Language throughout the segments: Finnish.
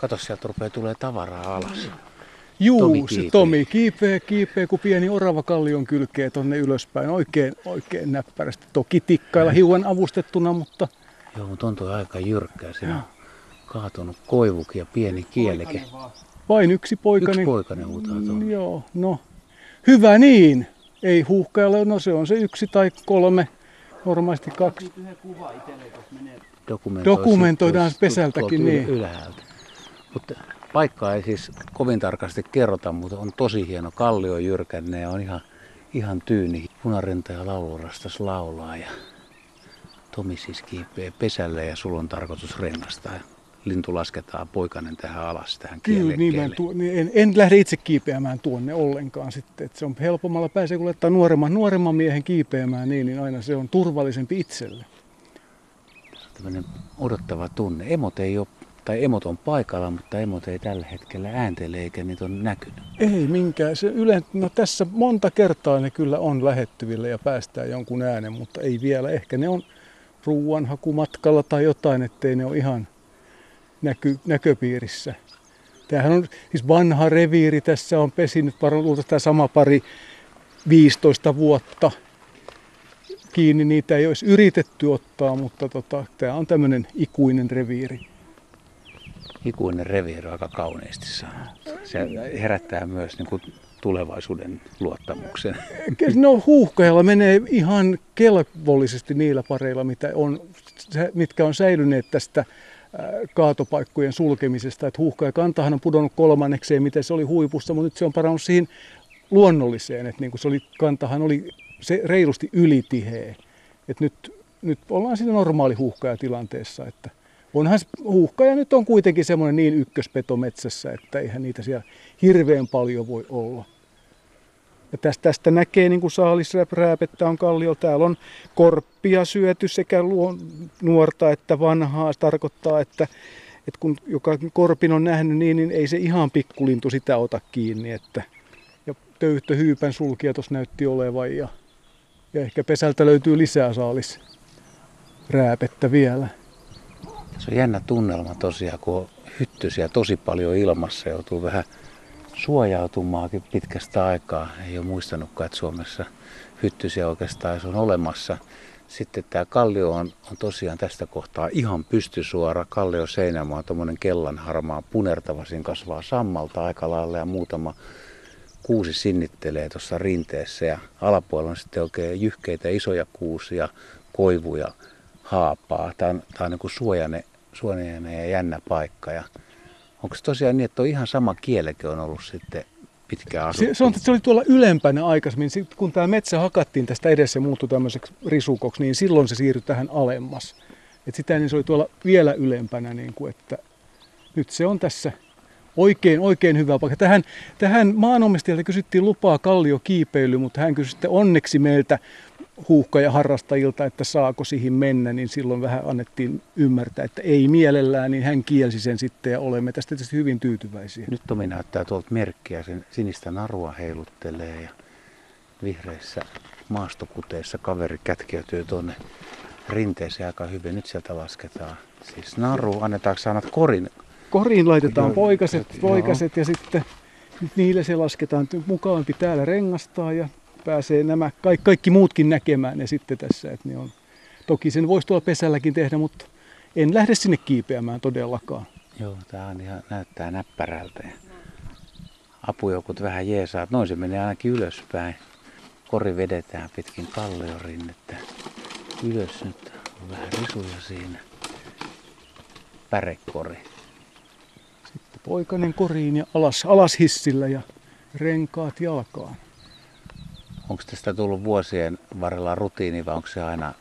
Kato, sieltä rupeaa tulee tavaraa alas. Juu, Tomi Tomi se kiipeää. Tomi kiipeää, kiipeää, kun pieni orava kallion kylkee tonne ylöspäin. Oikein, oikein näppärästi. Toki tikkailla hiukan avustettuna, mutta Joo, mutta on tuo aika jyrkkää. Siinä on kaatunut koivukin ja pieni kieleke. vain yksi poikainen. Yksi poikainen huutaa tuolla. Mm, Joo, no hyvä niin. Ei huuhkajalle, no se on se yksi tai kolme, normaalisti kaksi. Dokumentoi Dokumentoidaan pesältäkin, niin. yl- Ylhäältä. Mutta paikkaa ei siis kovin tarkasti kerrota, mutta on tosi hieno. Kallio jyrkänne ja on ihan, ihan tyyni. Punarinta ja laulurastas laulaa ja Tomi siis kiipee pesälle ja sulla on tarkoitus rennastaa. Lintu lasketaan poikainen tähän alas tähän Kyllä, niin, mä en, tuo, niin en, en, lähde itse kiipeämään tuonne ollenkaan sitten. Että se on helpommalla pääsee, kun laittaa nuoremman, nuoremman miehen kiipeämään niin, niin aina se on turvallisempi itselle. Tämmöinen odottava tunne. Emot ei ole, tai emot on paikalla, mutta emot ei tällä hetkellä ääntele eikä niitä on näkynyt. Ei minkään. Se yle, no tässä monta kertaa ne kyllä on lähettyvillä ja päästään jonkun äänen, mutta ei vielä. Ehkä ne on ruuanhakumatkalla tai jotain, ettei ne ole ihan näky, näköpiirissä. Tämähän on siis vanha reviiri. Tässä on pesinyt varmaan tämä sama pari 15 vuotta kiinni. Niitä ei olisi yritetty ottaa, mutta tota, tämä on tämmöinen ikuinen reviiri. Ikuinen reviiri aika kauniisti. Se herättää myös niin kuin tulevaisuuden luottamuksen. No huuhkajalla menee ihan kelvollisesti niillä pareilla, mitä on, mitkä on säilyneet tästä kaatopaikkojen sulkemisesta. Että huuhkaja kantahan on pudonnut kolmannekseen, miten se oli huipussa, mutta nyt se on parannut siihen luonnolliseen. Että niin kuin se oli, kantahan oli se reilusti ylitiheä. Että nyt, nyt ollaan siinä normaali huuhkajatilanteessa, että onhan huuhkaja nyt on kuitenkin semmoinen niin ykköspeto metsässä, että eihän niitä siellä hirveän paljon voi olla. Ja tästä, tästä näkee niin kuin saalisrääpettä on kallio. Täällä on korppia syöty sekä luon, nuorta että vanhaa. Se tarkoittaa, että, että kun joka korpin on nähnyt niin, niin ei se ihan pikkulintu sitä ota kiinni. Että, ja töyhtöhyypän sulkija tuossa näytti olevan ja, ja ehkä pesältä löytyy lisää saalisrääpettä vielä. Se on jännä tunnelma tosiaan, kun on hyttysiä tosi paljon ilmassa. Joutuu vähän suojautumaakin pitkästä aikaa. Ei ole muistanutkaan, että Suomessa hyttysiä oikeastaan edes on olemassa. Sitten tämä kallio on, on tosiaan tästä kohtaa ihan pystysuora. Kallio seinämaa on tuommoinen kellan harmaa punertava. Siinä kasvaa sammalta aika lailla ja muutama kuusi sinnittelee tuossa rinteessä. Ja alapuolella on sitten oikein jyhkeitä isoja kuusia, koivuja, haapaa. Tämä on, tämä on niin kuin suojainen, suojainen ja jännä paikka. Ja onko se tosiaan niin, että on ihan sama kielekö on ollut sitten pitkään asuttu? Se, se, on, se oli tuolla ylempänä aikaisemmin. Sit, kun tämä metsä hakattiin tästä edessä ja muuttui tämmöiseksi risukoksi, niin silloin se siirtyi tähän alemmas. Et sitä niin se oli tuolla vielä ylempänä, niin kuin, että nyt se on tässä oikein, oikein hyvä paikka. Tähän, tähän maanomistajalta kysyttiin lupaa kalliokiipeilyyn, mutta hän kysyi sitten onneksi meiltä huuhkajaharrastajilta, että saako siihen mennä, niin silloin vähän annettiin ymmärtää, että ei mielellään, niin hän kielsi sen sitten ja olemme tästä tietysti hyvin tyytyväisiä. Nyt Tomi näyttää tuolta merkkiä, sen sinistä narua heiluttelee ja vihreissä maastokuteissa kaveri kätkeytyy tuonne rinteeseen aika hyvin. Nyt sieltä lasketaan siis naru, annetaanko sä annat korin? Koriin laitetaan Joo, poikaset, joo. poikaset ja sitten niille se lasketaan mukavampi täällä rengastaa ja pääsee nämä kaikki, kaikki muutkin näkemään ne sitten tässä. Että ne on, toki sen voisi tuolla pesälläkin tehdä, mutta en lähde sinne kiipeämään todellakaan. Joo, tää on ihan, näyttää näppärältä. Apujoukot vähän jeesaa, noin se menee ainakin ylöspäin. Kori vedetään pitkin kalliorinnettä. Ylös nyt on vähän risuja siinä. Pärekori. Poikainen koriin ja alas, alas hissillä ja renkaat jalkaan. Onko tästä tullut vuosien varrella rutiini vai onko se aina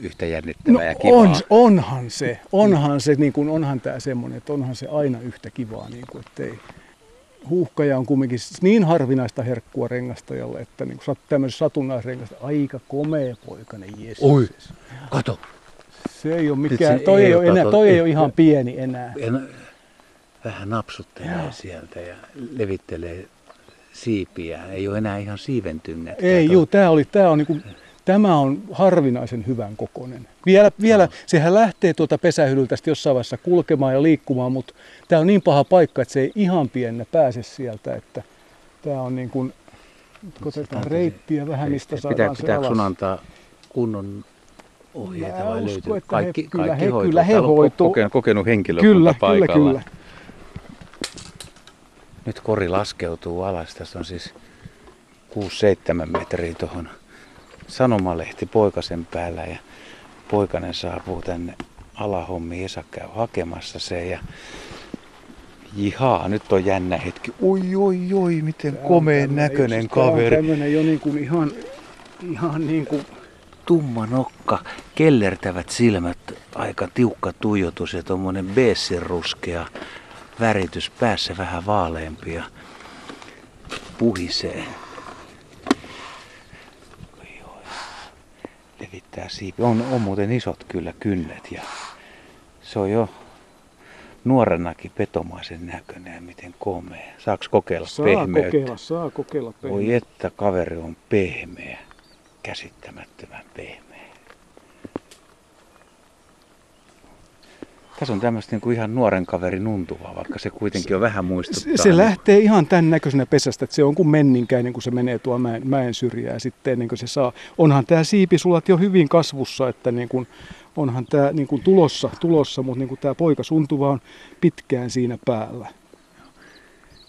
yhtä jännittävää No ja kivaa? on, onhan se, onhan se, niin kuin onhan tämä semmoinen, että onhan se aina yhtä kivaa, niin kuin, että ei. Huuhkaja on kumminkin niin harvinaista herkkua rengastajalle, että niin kuin tämmöisessä satunnaisrengasta, aika komea poikainen, jes. Oi, kato. Se ei ole mikään, se toi ei, ole enää, toi ei ole ihan pieni enää. En, vähän napsuttelee sieltä ja levittelee siipiä. Ei ole enää ihan siiventyngät. Ei, juu, tämä oli, tää on niinku, tämä on harvinaisen hyvän kokoinen. Vielä, vielä no. sehän lähtee tuota pesähylyltä jossain vaiheessa kulkemaan ja liikkumaan, mutta tämä on niin paha paikka, että se ei ihan pienne pääse sieltä, että tämä on niin kuin, otetaan reittiä vähän, mistä saadaan Pitää, se pitääkö alas. sun antaa kunnon ohjeita Mä vai uskon, löytyy? Kaikki, he- kyllä kaikki he- hoituu. kyllä he hoituu. Kokenut, kokenut henkilökunta Kyllä, kyllä, paikalla. kyllä. Nyt kori laskeutuu alas. Tässä on siis 6-7 metriä tuohon sanomalehti poikasen päällä ja poikanen saapuu tänne alahommiin. Esa käy hakemassa se ja Jihaa, nyt on jännä hetki. Oi, oi, oi, miten on komeen tämmönen näköinen just- tää on kaveri. jo niin kuin ihan, ihan niin kuin, Tumma nokka, kellertävät silmät, aika tiukka tuijotus ja tuommoinen beessinruskea väritys päässä vähän vaaleampi ja puhisee. Levittää siipi. On, on muuten isot kyllä kynnet ja se on jo nuorenakin petomaisen näköinen ja miten komea. Saaks kokeilla saa pehmeyttä? kokeilla, saa kokeilla Voi pehmeyttä. että kaveri on pehmeä. Käsittämättömän pehmeä. Tässä on tämmöistä niin kuin ihan nuoren kaverin untuvaa, vaikka se kuitenkin on vähän muistuttaa. Se, se lähtee ihan tämän näköisenä pesästä, että se on kuin menninkäinen, kun se menee tuo mäen, mäen syrjään sitten ennen kuin se saa. Onhan tämä siipisulat jo hyvin kasvussa, että niin kuin, onhan tämä niin kuin tulossa, tulossa, mutta niin kuin tämä poika suntuva on pitkään siinä päällä.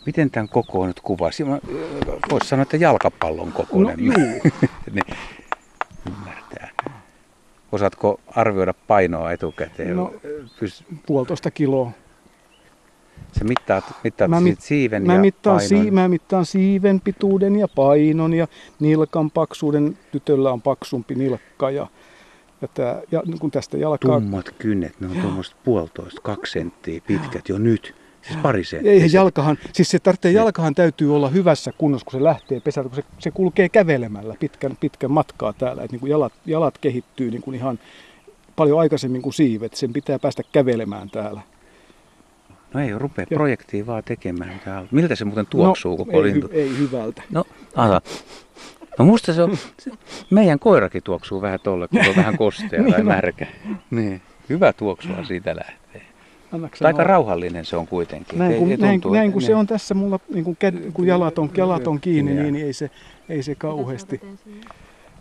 Miten tämän koko nyt kuvaisi? Voisi sanoa, että jalkapallon No kokoinen. juu, niin, ymmärtää. Osaatko arvioida painoa etukäteen? No, Pys- puolitoista kiloa. se mittaat, mittaat Mä mit- siiven Mä ja mittaan, painon. sii, mä mittaan siiven pituuden ja painon ja nilkan paksuuden. Tytöllä on paksumpi nilkka ja, ja, tää, ja kun tästä jalkaa... Tummat kynnet, ne on tuommoista puolitoista, kaksi senttiä pitkät jo nyt. Siis pari. Eihän jalkahan, siis se tarvitsee, jalkahan täytyy olla hyvässä kunnossa, kun se lähtee pesältä, kun se, se kulkee kävelemällä pitkän, pitkän matkaa täällä. Että niin kuin jalat, jalat kehittyy niin kuin ihan paljon aikaisemmin kuin siivet. Sen pitää päästä kävelemään täällä. No ei rupea Ja- projektia vaan tekemään. haluat. Miltä se muuten tuoksuu no, koko ei, lintu? ei hyvältä. No, ata. No musta se on, se, meidän koirakin tuoksuu vähän tolle, kun se on vähän kostea tai Niin on. märkä. Niin. Hyvä tuoksua siitä lähtee. Annaksa Aika rauhallinen se on kuitenkin. Näin Ei- kun, ei näin, tuntuu, näin kun ne- se on tässä mulla, niin kun, käd, kun jalat, on, jalat on kiinni, niin, niin ei se, ei se kauheasti.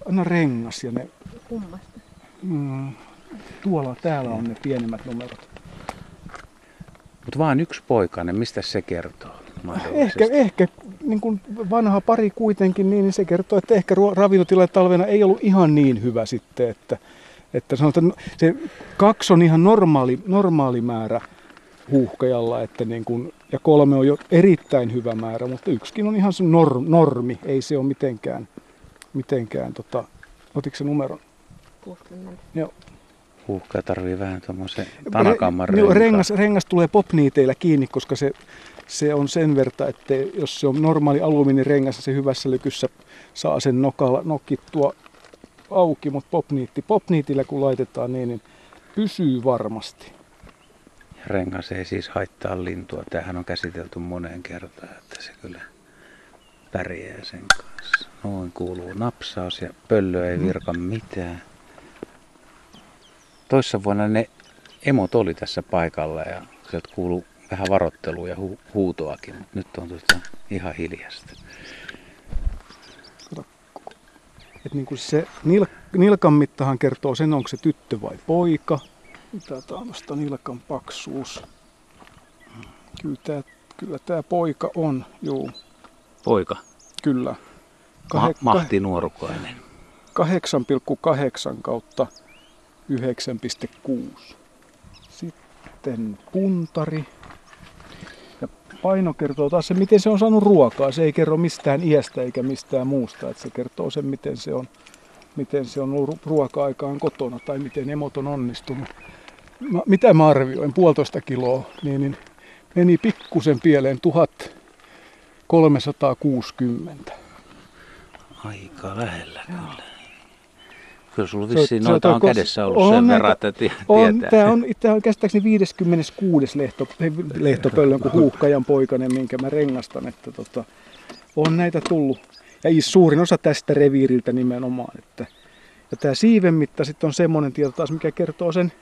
Anna rengas ja ne, Kummasta? mm, tuolla täällä on ne pienemmät numerot. Mutta vaan yksi poikainen, mistä se kertoo? Ehkä, ehkä niin kuin vanha pari kuitenkin, niin se kertoo, että ehkä ravintotilanne talvena ei ollut ihan niin hyvä sitten, että, että sanotaan, se kaksi on ihan normaali, normaali määrä huuhkajalla, että niin kuin, ja kolme on jo erittäin hyvä määrä, mutta yksikin on ihan se norm, normi, ei se ole mitenkään, mitenkään tota, otitko se numeron? 60. Huuhka tarvii vähän tuommoisen tanakamman Re- renkaan. rengas, rengas tulee popniiteillä kiinni, koska se, se on sen verta, että jos se on normaali alumiinirengas, se hyvässä lykyssä saa sen nokalla, nokittua auki, mutta popniitti, popniitillä kun laitetaan niin, niin pysyy varmasti. Rengas ei siis haittaa lintua. Tämähän on käsitelty moneen kertaan, että se kyllä pärjää sen kanssa. Noin kuuluu napsaus ja pöllö ei virka mitään. Toissa vuonna ne emot oli tässä paikalla ja sieltä kuuluu vähän varottelua ja hu- huutoakin, mutta nyt on tuota ihan hiljasta. Et niin kuin se nil, nilkan mittahan kertoo sen, onko se tyttö vai poika. Mitataan tuosta nilkan paksuus. Kyllä tämä kyllä tää poika on, juu, Poika, kyllä. ma- Kahe- mahti nuorukainen. 8,8 kautta 9,6. Sitten puntari. Ja paino kertoo taas se, miten se on saanut ruokaa. Se ei kerro mistään iästä eikä mistään muusta. Että se kertoo sen, miten se on, miten se on ollut ruoka-aikaan kotona tai miten emot on onnistunut. Mä, mitä mä arvioin, puolitoista kiloa, niin, niin meni pikkusen pieleen 1360. Aika lähellä kyllä. Kyllä sulla vissiin se noita on on kos- kädessä ollut on sen näitä- verran, että tie- On, tietää. tämä on, tää on käsittääkseni 56. Lehto, lehtopöllön kuin huuhkajan poikainen, minkä mä rengastan. Että tota, on näitä tullut. Ja is- suurin osa tästä reviiriltä nimenomaan. Että Ja tämä siiven mitta sitten on semmoinen tieto taas, mikä kertoo sen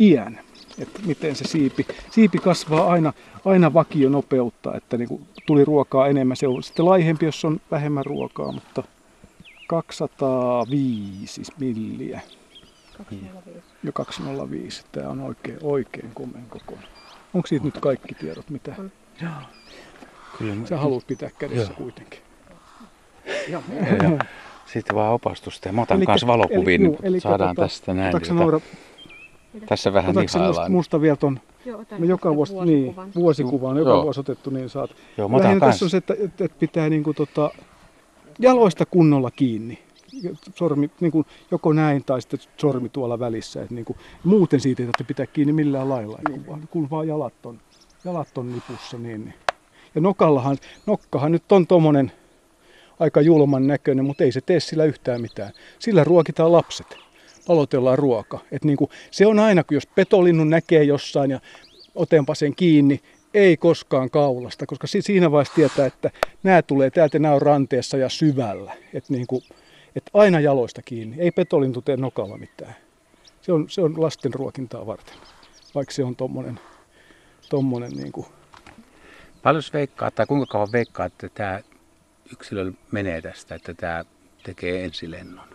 iän, että miten se siipi, siipi kasvaa aina, aina vakionopeutta, että niin tuli ruokaa enemmän. Se on sitten laihempi, jos on vähemmän ruokaa, mutta 205 milliä 205. ja 205. Tämä on oikein, oikein komeen kokoinen. Onko siitä nyt kaikki tiedot, mitä On. Joo. Kyllä, mä- sä haluat pitää kädessä Joo. kuitenkin? Joo, joo. Sitten vaan opastusta ja mä otan kanssa valokuvia, eli- niin saadaan tota, tästä näin. Tota, Noora, tässä vähän sä musta, vielä ton, Joo, no joka vuosi, niin, vuosikuvan. vuosikuva on joka Joo. vuosi otettu, niin saat. Joo, mä otan Lähinnä kans. tässä on se, että, että, että pitää niinku tota, jaloista kunnolla kiinni. Sormi, niinku, joko näin tai sitten sormi tuolla välissä. Et niinku, muuten siitä ei tarvitse pitää kiinni millään lailla, et kun, vaan, kun vaan jalat on, jalat on nipussa. Niin, niin. Ja nokallahan, nokkahan nyt on tommonen aika julman näköinen, mutta ei se tee sillä yhtään mitään. Sillä ruokitaan lapset. Aloitellaan ruoka. Et niinku, se on aina, kun jos petolinnun näkee jossain ja otenpa sen kiinni, ei koskaan kaulasta, koska si- siinä vaiheessa tietää, että nämä tulee täältä, nämä on ranteessa ja syvällä. Että niinku, et aina jaloista kiinni. Ei petolintu tee nokalla mitään. Se on, se on lasten ruokintaa varten, vaikka se on tommonen, tommonen niinku, Paljon sä veikkaa, tai kuinka kauan veikkaa, että tämä yksilö menee tästä, että tämä tekee ensilennon?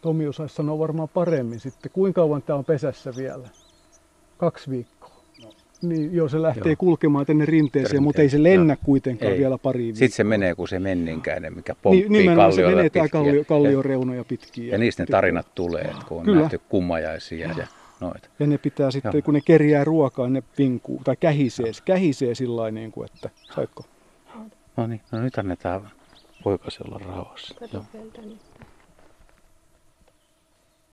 Tomi osaisi sanoa varmaan paremmin sitten. Kuinka kauan tämä on pesässä vielä? Kaksi viikkoa. Niin, joo, se lähtee Joo. kulkemaan tänne rinteeseen, mutta ei se lennä joo. kuitenkaan Ei. vielä pari viikkoa. Sitten se menee, kun se menninkäinen, mikä pomppii niin, nimenomaan se kallioilla menee tää pitkin. kallio, ja, kallioreunoja pitkin. ja niistä ne tarinat tulee, että kun on Kyllä. nähty kummajaisia ja noita. Ja ne pitää sitten, Joo. kun ne kerjää ruokaa, ne vinkuu tai kähisee, kähisee sillä lailla, niin kuin, että saitko? No niin, no nyt annetaan poikasella rauhassa. Kato Joo.